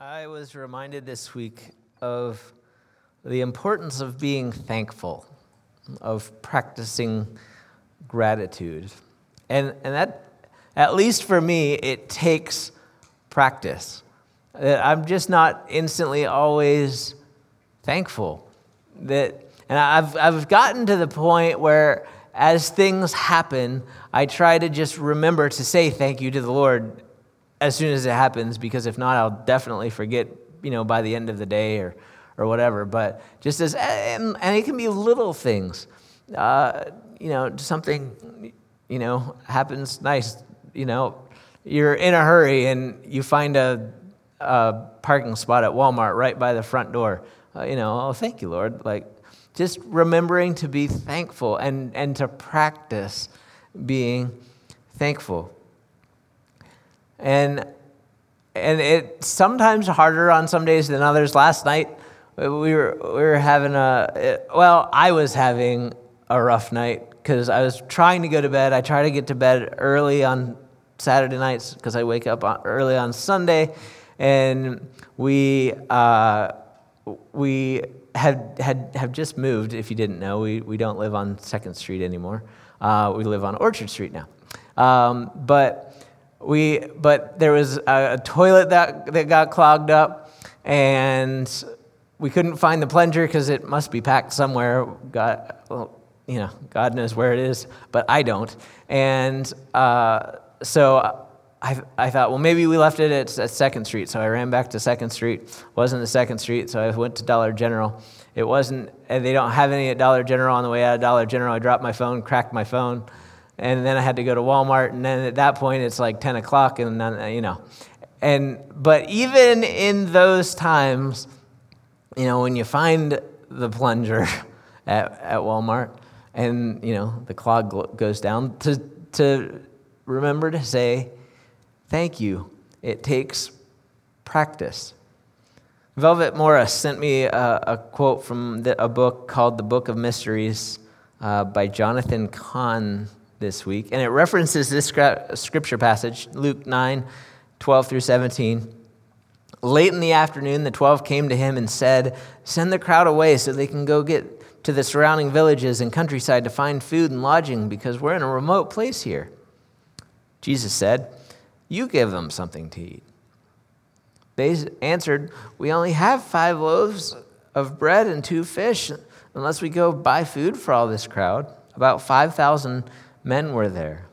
I was reminded this week of the importance of being thankful, of practicing gratitude. And, and that, at least for me, it takes practice. I'm just not instantly always thankful. That, and I've, I've gotten to the point where as things happen, I try to just remember to say thank you to the Lord as soon as it happens, because if not, I'll definitely forget, you know, by the end of the day or, or whatever. But just as, and, and it can be little things. Uh, you know, something, you know, happens nice. You know, you're in a hurry and you find a, a parking spot at Walmart right by the front door. Uh, you know, oh, thank you, Lord. Like, just remembering to be thankful and, and to practice being thankful. And and it's sometimes harder on some days than others. Last night we were we were having a well, I was having a rough night because I was trying to go to bed. I try to get to bed early on Saturday nights because I wake up early on Sunday, and we uh, we had had have just moved. If you didn't know, we we don't live on Second Street anymore. Uh, we live on Orchard Street now, um, but we, but there was a, a toilet that, that got clogged up, and we couldn't find the plunger because it must be packed somewhere. God, well, you know, God knows where it is, but I don't. And uh, so I, I thought, well, maybe we left it at, at Second Street. So I ran back to Second Street. wasn't the Second Street, so I went to Dollar General. It wasn't, and they don't have any at Dollar General. On the way out of Dollar General, I dropped my phone, cracked my phone and then I had to go to Walmart, and then at that point it's like 10 o'clock, and you know. And, but even in those times, you know, when you find the plunger at, at Walmart and, you know, the clog goes down, to, to remember to say, thank you. It takes practice. Velvet Morris sent me a, a quote from the, a book called The Book of Mysteries uh, by Jonathan Cahn this week, and it references this scripture passage, Luke 9 12 through 17. Late in the afternoon, the 12 came to him and said, Send the crowd away so they can go get to the surrounding villages and countryside to find food and lodging because we're in a remote place here. Jesus said, You give them something to eat. They answered, We only have five loaves of bread and two fish, unless we go buy food for all this crowd. About 5,000 men were there.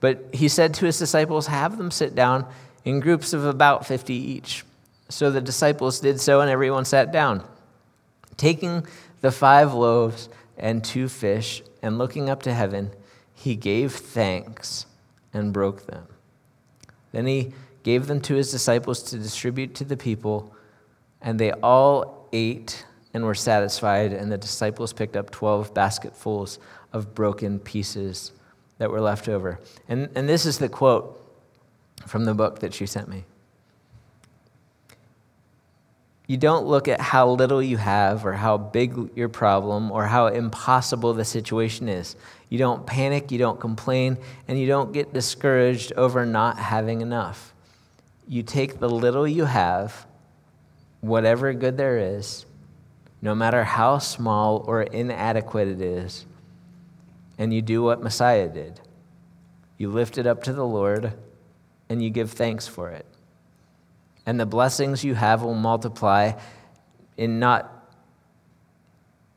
But he said to his disciples, Have them sit down in groups of about 50 each. So the disciples did so, and everyone sat down. Taking the five loaves and two fish, and looking up to heaven, he gave thanks and broke them. Then he gave them to his disciples to distribute to the people, and they all ate and were satisfied, and the disciples picked up 12 basketfuls of broken pieces that were left over. And, and this is the quote from the book that she sent me. You don't look at how little you have or how big your problem or how impossible the situation is. You don't panic, you don't complain, and you don't get discouraged over not having enough. You take the little you have, whatever good there is, no matter how small or inadequate it is, and you do what Messiah did. You lift it up to the Lord and you give thanks for it. And the blessings you have will multiply in not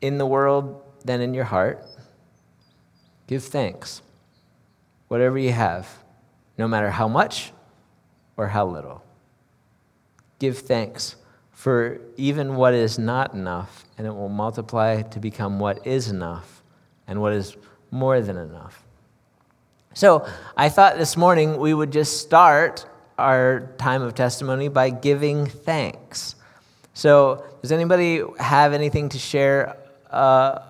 in the world than in your heart. Give thanks. Whatever you have, no matter how much or how little. Give thanks for even what is not enough, and it will multiply to become what is enough and what is more than enough. So I thought this morning we would just start our time of testimony by giving thanks. So, does anybody have anything to share uh,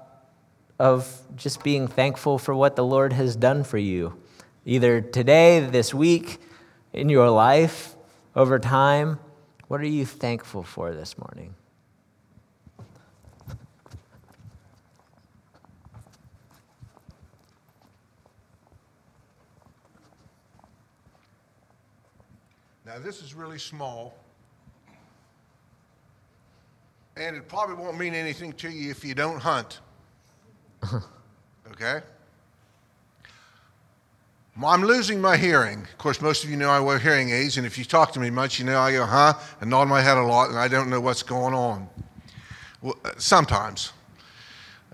of just being thankful for what the Lord has done for you? Either today, this week, in your life, over time? What are you thankful for this morning? This is really small, and it probably won't mean anything to you if you don't hunt. okay? I'm losing my hearing. Of course, most of you know I wear hearing aids, and if you talk to me much, you know I go, huh, and nod my head a lot, and I don't know what's going on. Well, uh, sometimes.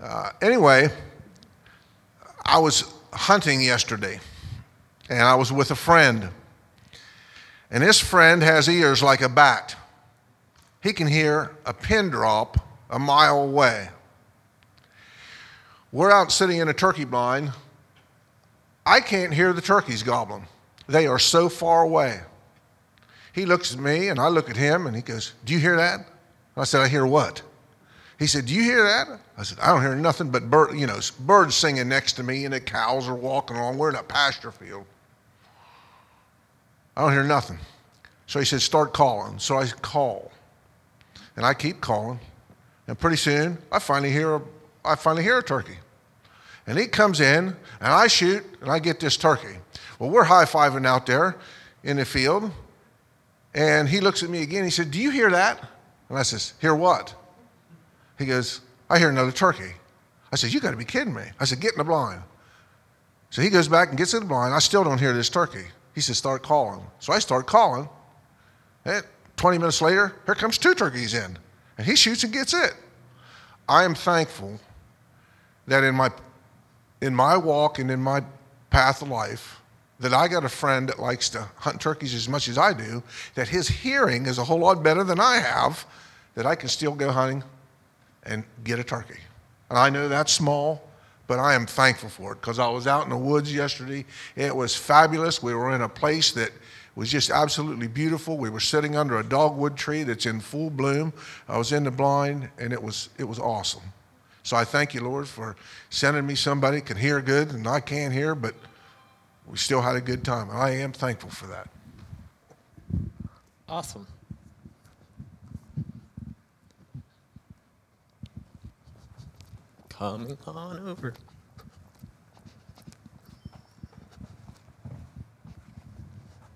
Uh, anyway, I was hunting yesterday, and I was with a friend. And this friend has ears like a bat. He can hear a pin drop a mile away. We're out sitting in a turkey blind I can't hear the turkeys gobbling. They are so far away. He looks at me and I look at him and he goes, Do you hear that? I said, I hear what? He said, Do you hear that? I said, I don't hear nothing but bird, you know, birds singing next to me and the cows are walking along. We're in a pasture field. I don't hear nothing. So he said, Start calling. So I call. And I keep calling. And pretty soon I finally hear a, I finally hear a turkey. And he comes in, and I shoot, and I get this turkey. Well, we're high fiving out there in the field. And he looks at me again. He said, Do you hear that? And I says, Hear what? He goes, I hear another turkey. I said, You got to be kidding me. I said, Get in the blind. So he goes back and gets in the blind. I still don't hear this turkey. He says, Start calling. So I start calling. And 20 minutes later, here comes two turkeys in. And he shoots and gets it. I am thankful that in my in my walk and in my path of life that I got a friend that likes to hunt turkeys as much as I do, that his hearing is a whole lot better than I have, that I can still go hunting and get a turkey. And I know that's small, but I am thankful for it because I was out in the woods yesterday. It was fabulous. We were in a place that was just absolutely beautiful. We were sitting under a dogwood tree that's in full bloom. I was in the blind, and it was, it was awesome. So I thank you, Lord, for sending me somebody can hear good and I can't hear, but we still had a good time. And I am thankful for that. Awesome. Coming on over.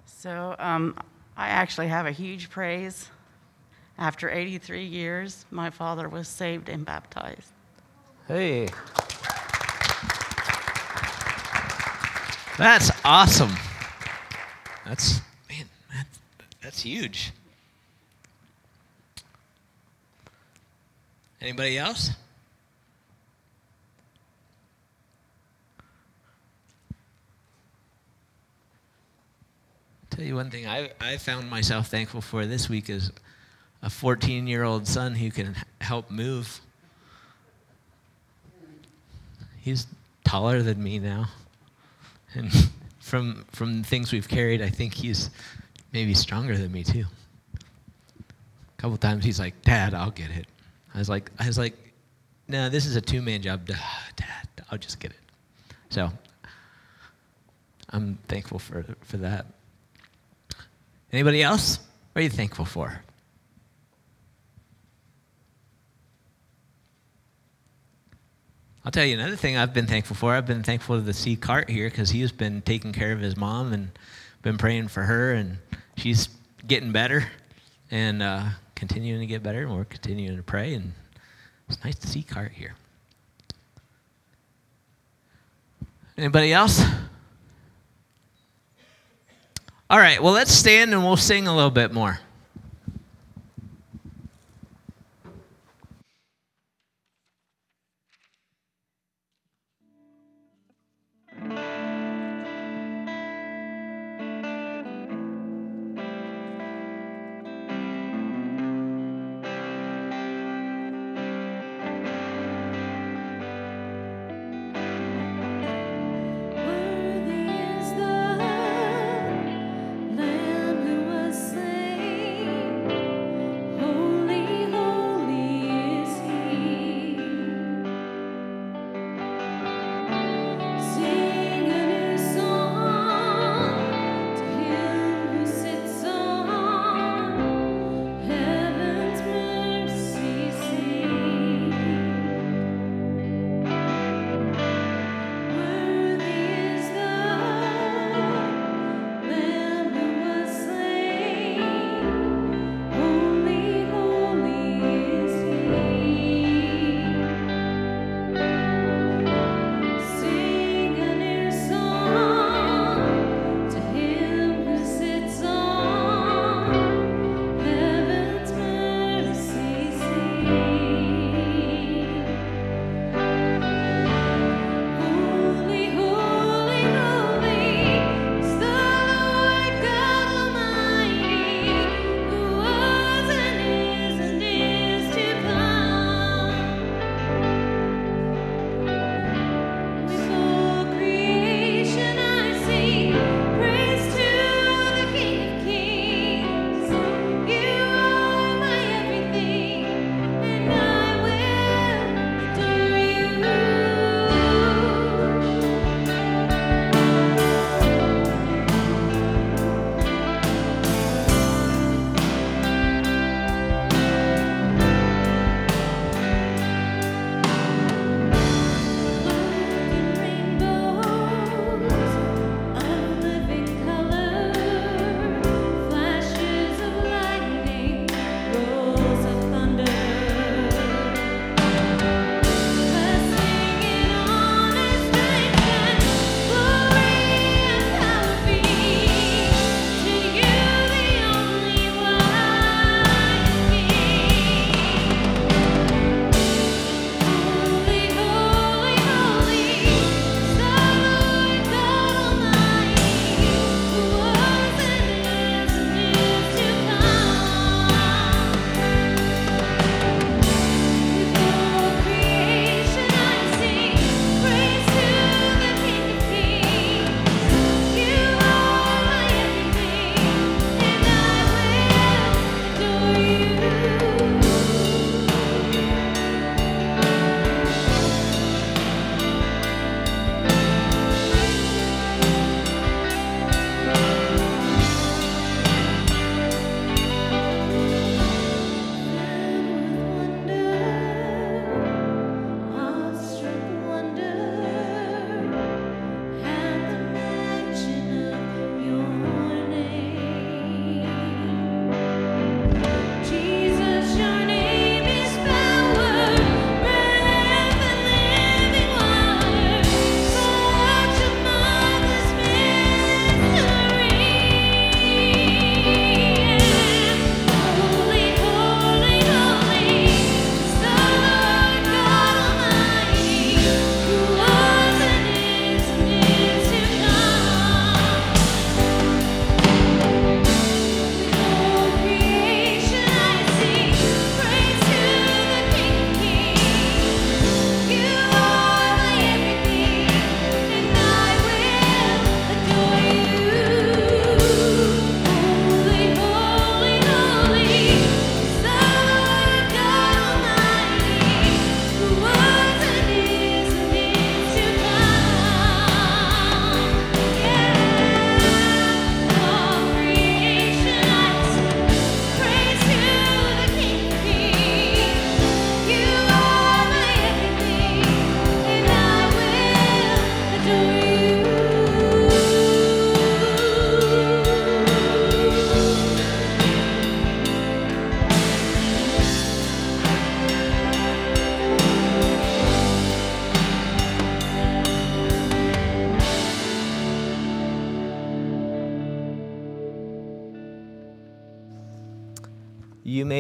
So um, I actually have a huge praise. After 83 years, my father was saved and baptized. Hey. That's awesome. That's, man, that's, that's huge. Anybody else? Tell you one thing I, I found myself thankful for this week is a 14 year old son who can help move he's taller than me now. And from from things we've carried, I think he's maybe stronger than me too. A couple times he's like, "Dad, I'll get it." I was like, I was like, "No, this is a two-man job, Dad. I'll just get it." So I'm thankful for for that. Anybody else? What are you thankful for? I'll tell you another thing I've been thankful for. I've been thankful to the C cart here because he's been taking care of his mom and been praying for her, and she's getting better and uh, continuing to get better, and we're continuing to pray. And it's nice to see Cart here. Anybody else? All right, well, let's stand and we'll sing a little bit more.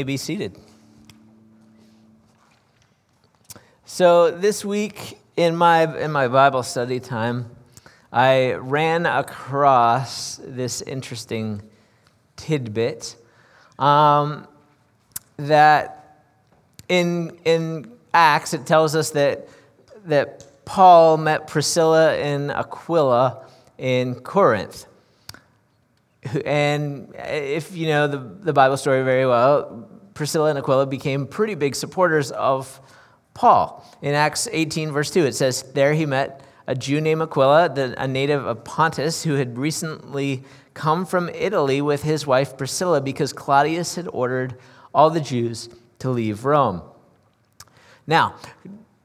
May be seated. So this week in my in my Bible study time, I ran across this interesting tidbit um, that in in Acts it tells us that that Paul met Priscilla and Aquila in Corinth. And if you know the, the Bible story very well, Priscilla and Aquila became pretty big supporters of Paul. In Acts 18, verse 2, it says, There he met a Jew named Aquila, the, a native of Pontus, who had recently come from Italy with his wife Priscilla because Claudius had ordered all the Jews to leave Rome. Now,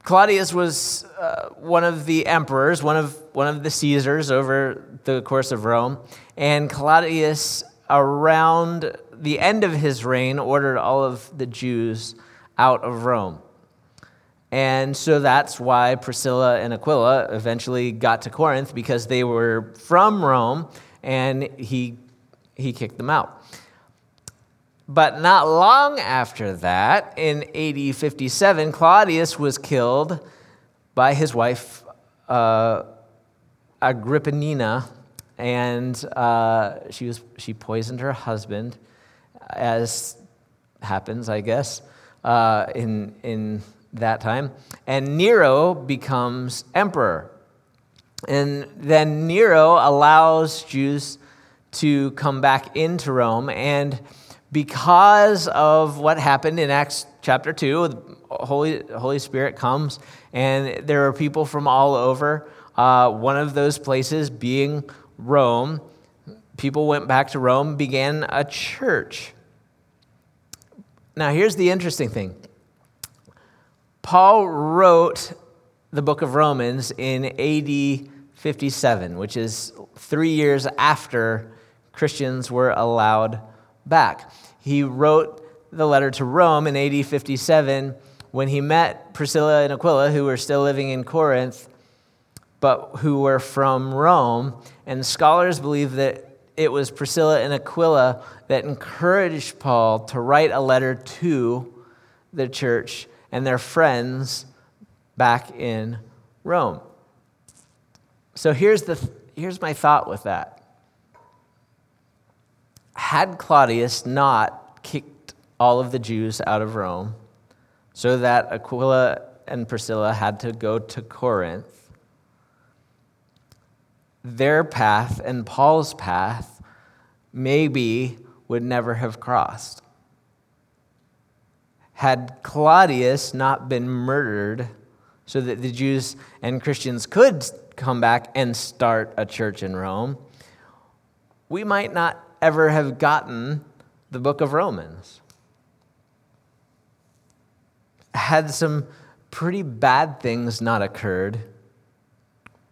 Claudius was uh, one of the emperors, one of, one of the Caesars over the course of Rome. And Claudius, around the end of his reign, ordered all of the Jews out of Rome. And so that's why Priscilla and Aquila eventually got to Corinth because they were from Rome and he, he kicked them out. But not long after that, in AD 57, Claudius was killed by his wife, uh, Agrippina, and uh, she, was, she poisoned her husband, as happens, I guess, uh, in, in that time. And Nero becomes emperor. And then Nero allows Jews to come back into Rome. And because of what happened in Acts chapter 2, the Holy, Holy Spirit comes, and there are people from all over. Uh, one of those places being Rome. People went back to Rome, began a church. Now, here's the interesting thing Paul wrote the book of Romans in AD 57, which is three years after Christians were allowed back. He wrote the letter to Rome in AD 57 when he met Priscilla and Aquila, who were still living in Corinth, but who were from Rome. And scholars believe that it was Priscilla and Aquila that encouraged Paul to write a letter to the church and their friends back in Rome. So here's, the, here's my thought with that had Claudius not kicked all of the Jews out of Rome so that Aquila and Priscilla had to go to Corinth, their path and Paul's path maybe would never have crossed. Had Claudius not been murdered so that the Jews and Christians could come back and start a church in Rome, we might not ever have gotten the book of Romans. Had some pretty bad things not occurred,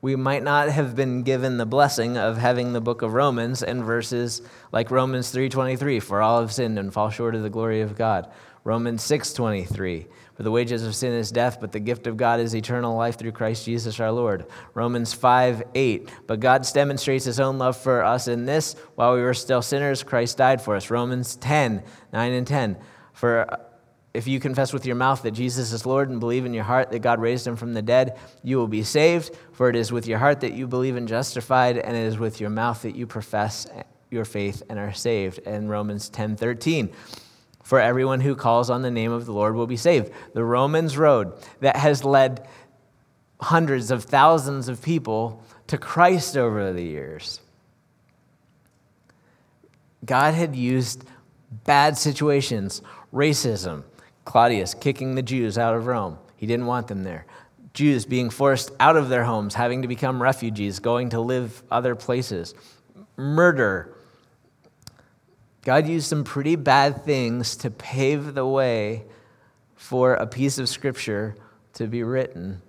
we might not have been given the blessing of having the book of Romans and verses like Romans 3:23 for all have sinned and fall short of the glory of God. Romans 6:23 for the wages of sin is death, but the gift of God is eternal life through Christ Jesus our Lord. Romans 5:8 But God demonstrates his own love for us in this while we were still sinners, Christ died for us. Romans 10:9 and 10. For if you confess with your mouth that Jesus is Lord and believe in your heart that God raised him from the dead, you will be saved. For it is with your heart that you believe and justified, and it is with your mouth that you profess your faith and are saved. And Romans 10 13 for everyone who calls on the name of the Lord will be saved. The Romans road that has led hundreds of thousands of people to Christ over the years. God had used bad situations, racism, Claudius kicking the Jews out of Rome. He didn't want them there. Jews being forced out of their homes, having to become refugees, going to live other places. Murder, God used some pretty bad things to pave the way for a piece of scripture to be written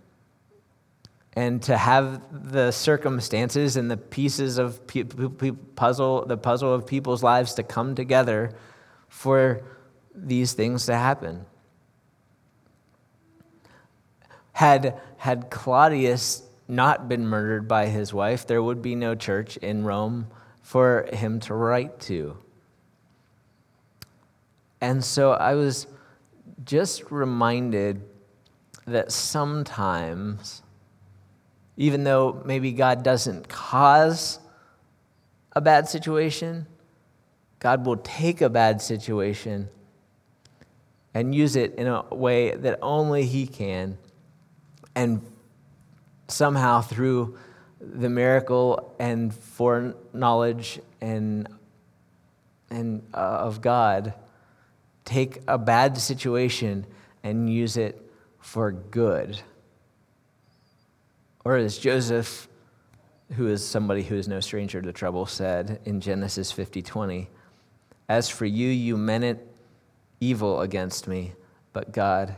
and to have the circumstances and the pieces of pe- pe- puzzle the puzzle of people's lives to come together for these things to happen. Had had Claudius not been murdered by his wife there would be no church in Rome for him to write to. And so I was just reminded that sometimes, even though maybe God doesn't cause a bad situation, God will take a bad situation and use it in a way that only He can. And somehow, through the miracle and foreknowledge and, and uh, of God, take a bad situation and use it for good. Or as Joseph, who is somebody who is no stranger to trouble, said in Genesis 50 20, As for you, you meant it evil against me, but God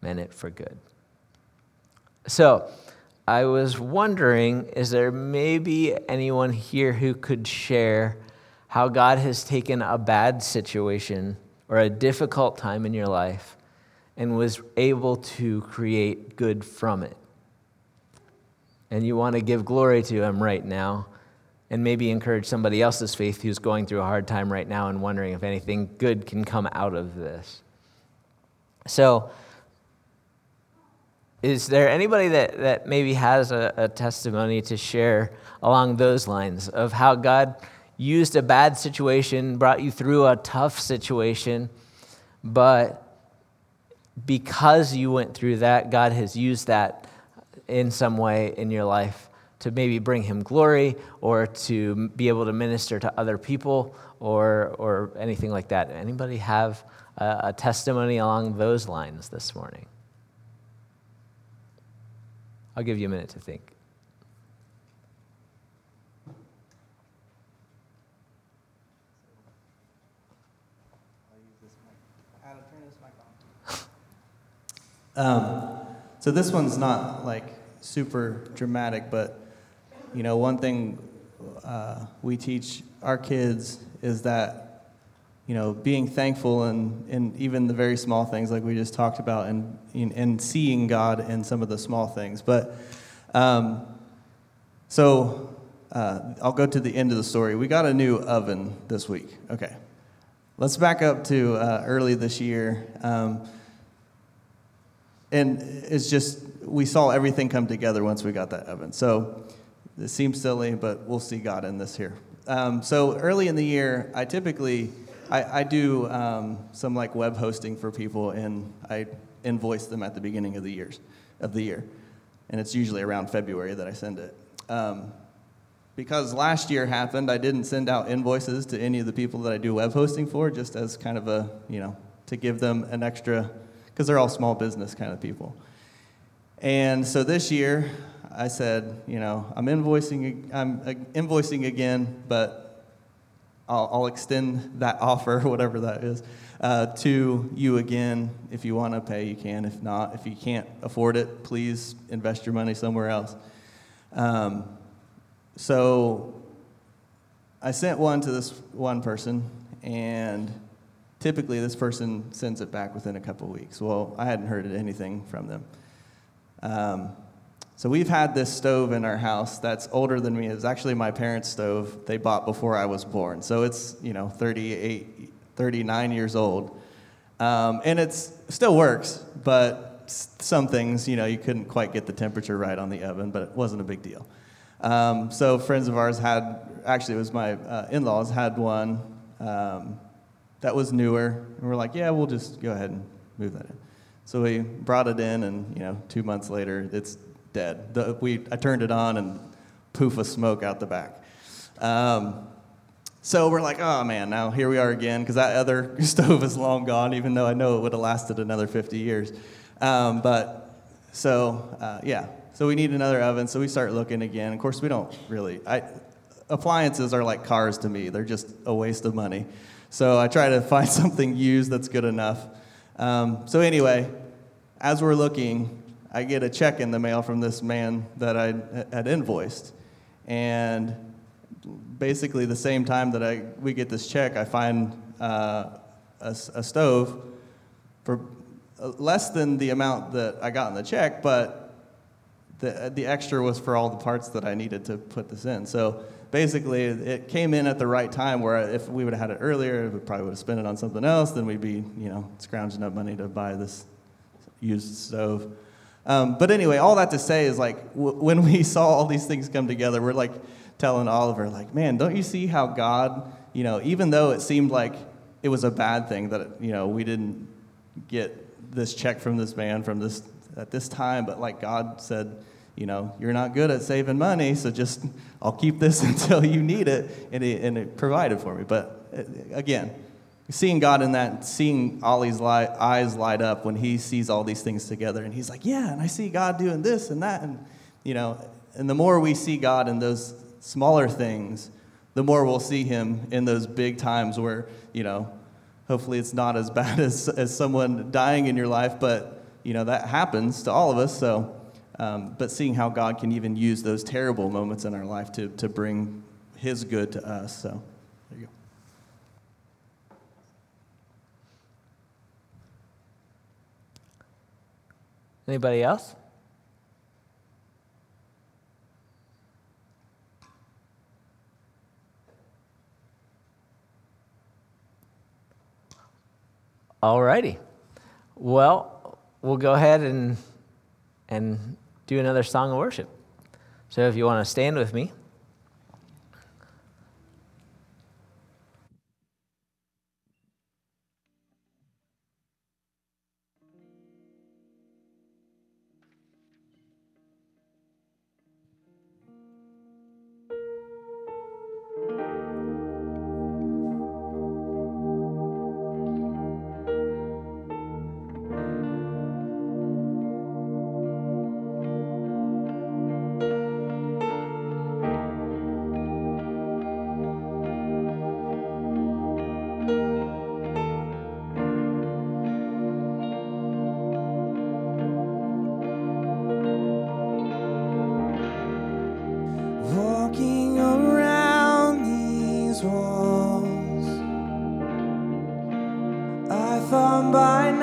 meant it for good. So, I was wondering is there maybe anyone here who could share how God has taken a bad situation or a difficult time in your life and was able to create good from it? And you want to give glory to Him right now and maybe encourage somebody else's faith who's going through a hard time right now and wondering if anything good can come out of this. So, is there anybody that, that maybe has a, a testimony to share along those lines of how God used a bad situation, brought you through a tough situation, but because you went through that, God has used that in some way in your life to maybe bring him glory or to be able to minister to other people or, or anything like that. Anybody have a, a testimony along those lines this morning? I'll give you a minute to think. Um, so this one's not like super dramatic, but you know, one thing uh, we teach our kids is that, you know, being thankful and, and even the very small things like we just talked about and, and seeing God in some of the small things. But um, so uh, I'll go to the end of the story. We got a new oven this week. Okay. Let's back up to uh, early this year. Um, and it's just, we saw everything come together once we got that oven. So it seems silly, but we'll see God in this here. Um, so early in the year, I typically I, I do um, some like web hosting for people, and I invoice them at the beginning of the years of the year, and it's usually around February that I send it. Um, because last year happened, I didn't send out invoices to any of the people that I do web hosting for, just as kind of a you know to give them an extra, because they're all small business kind of people. And so this year, I said, you know, I'm invoicing, I'm invoicing again, but I'll, I'll extend that offer, whatever that is, uh, to you again. If you want to pay, you can. If not, if you can't afford it, please invest your money somewhere else. Um, so I sent one to this one person, and typically this person sends it back within a couple weeks. Well, I hadn't heard anything from them. Um, so we've had this stove in our house that's older than me. It's actually my parents' stove they bought before I was born. So it's, you know, 38, 39 years old. Um, and it still works, but some things, you know, you couldn't quite get the temperature right on the oven, but it wasn't a big deal. Um, so friends of ours had, actually it was my uh, in-laws had one um, that was newer. And we're like, yeah, we'll just go ahead and move that in. So we brought it in, and you know, two months later, it's dead. The, we, I turned it on and poof of smoke out the back. Um, so we're like, oh man, now here we are again, because that other stove is long gone, even though I know it would have lasted another 50 years. Um, but so, uh, yeah, so we need another oven, so we start looking again. Of course, we don't really, I, appliances are like cars to me, they're just a waste of money. So I try to find something used that's good enough. Um, so, anyway, as we're looking, I get a check in the mail from this man that I had invoiced. And basically, the same time that I, we get this check, I find uh, a, a stove for less than the amount that I got in the check, but the, the extra was for all the parts that I needed to put this in. So basically, it came in at the right time where if we would have had it earlier, we probably would have spent it on something else. Then we'd be, you know, scrounging up money to buy this used stove. Um, but anyway, all that to say is like w- when we saw all these things come together, we're like telling Oliver, like, man, don't you see how God, you know, even though it seemed like it was a bad thing that you know we didn't get this check from this man from this at this time, but like God said, you know, you're not good at saving money, so just I'll keep this until you need it, and it, and it provided for me. But uh, again, seeing God in that, seeing Ollie's light, eyes light up when he sees all these things together, and he's like, yeah, and I see God doing this and that, and you know, and the more we see God in those smaller things, the more we'll see Him in those big times where you know, hopefully it's not as bad as as someone dying in your life, but you know that happens to all of us. So. Um, but seeing how God can even use those terrible moments in our life to, to bring His good to us. So, there you go. Anybody else? All righty. Well, we'll go ahead and and do another song of worship. So if you want to stand with me. Thought by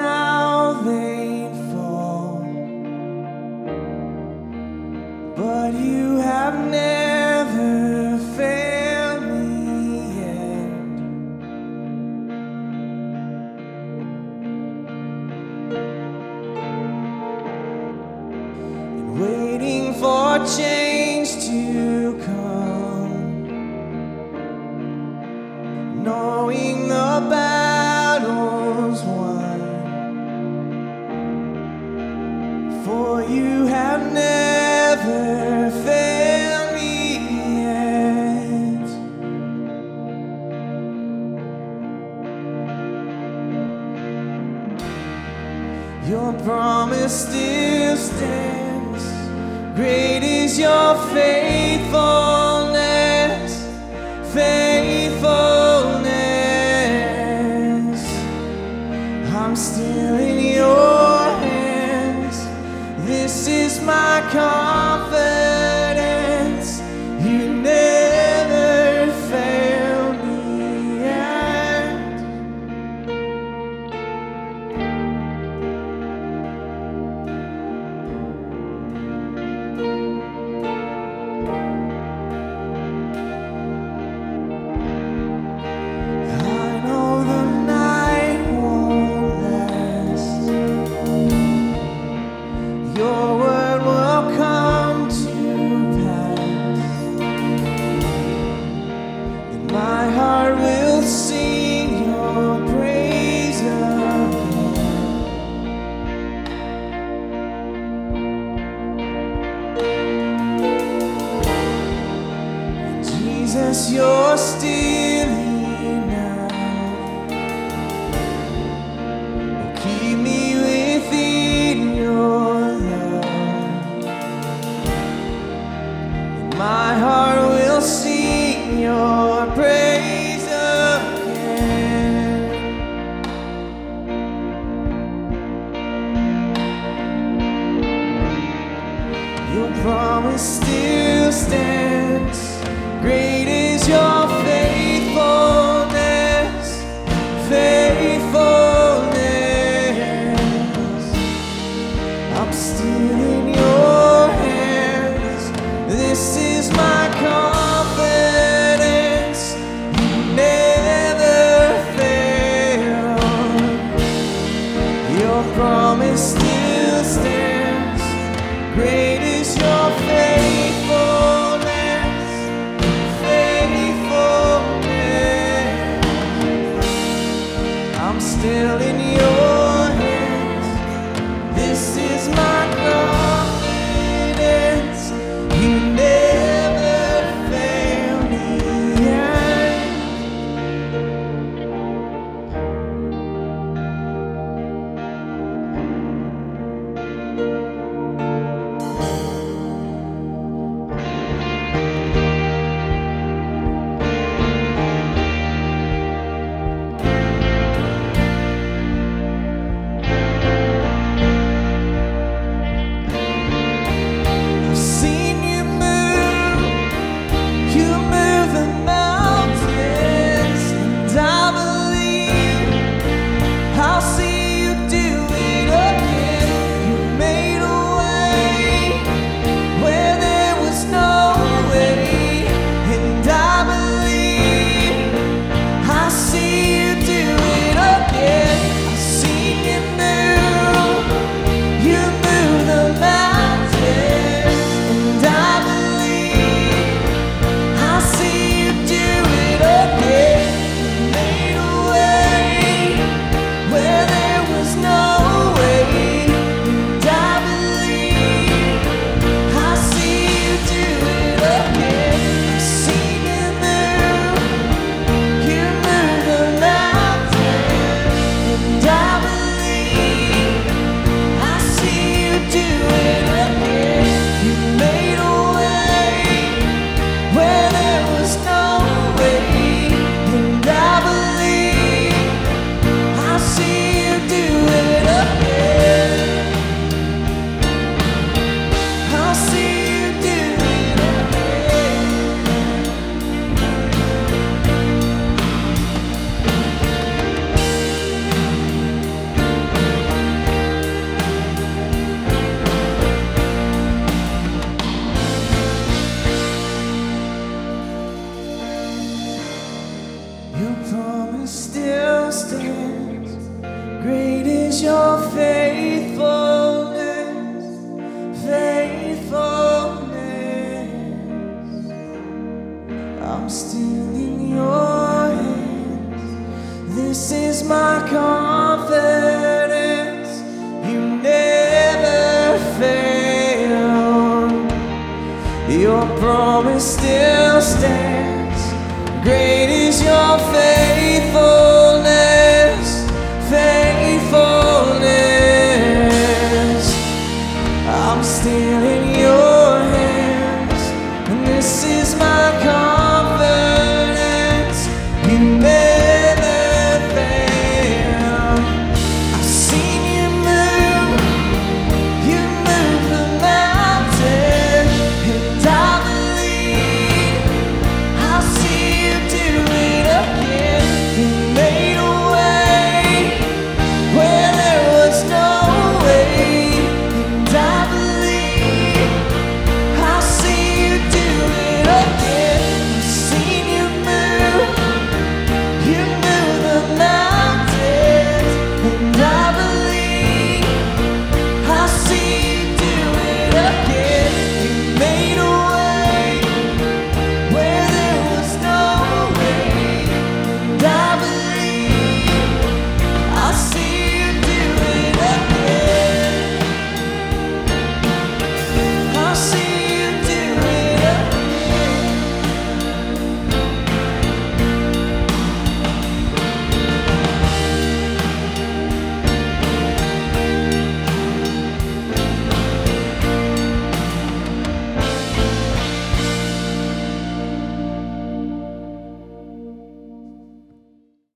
still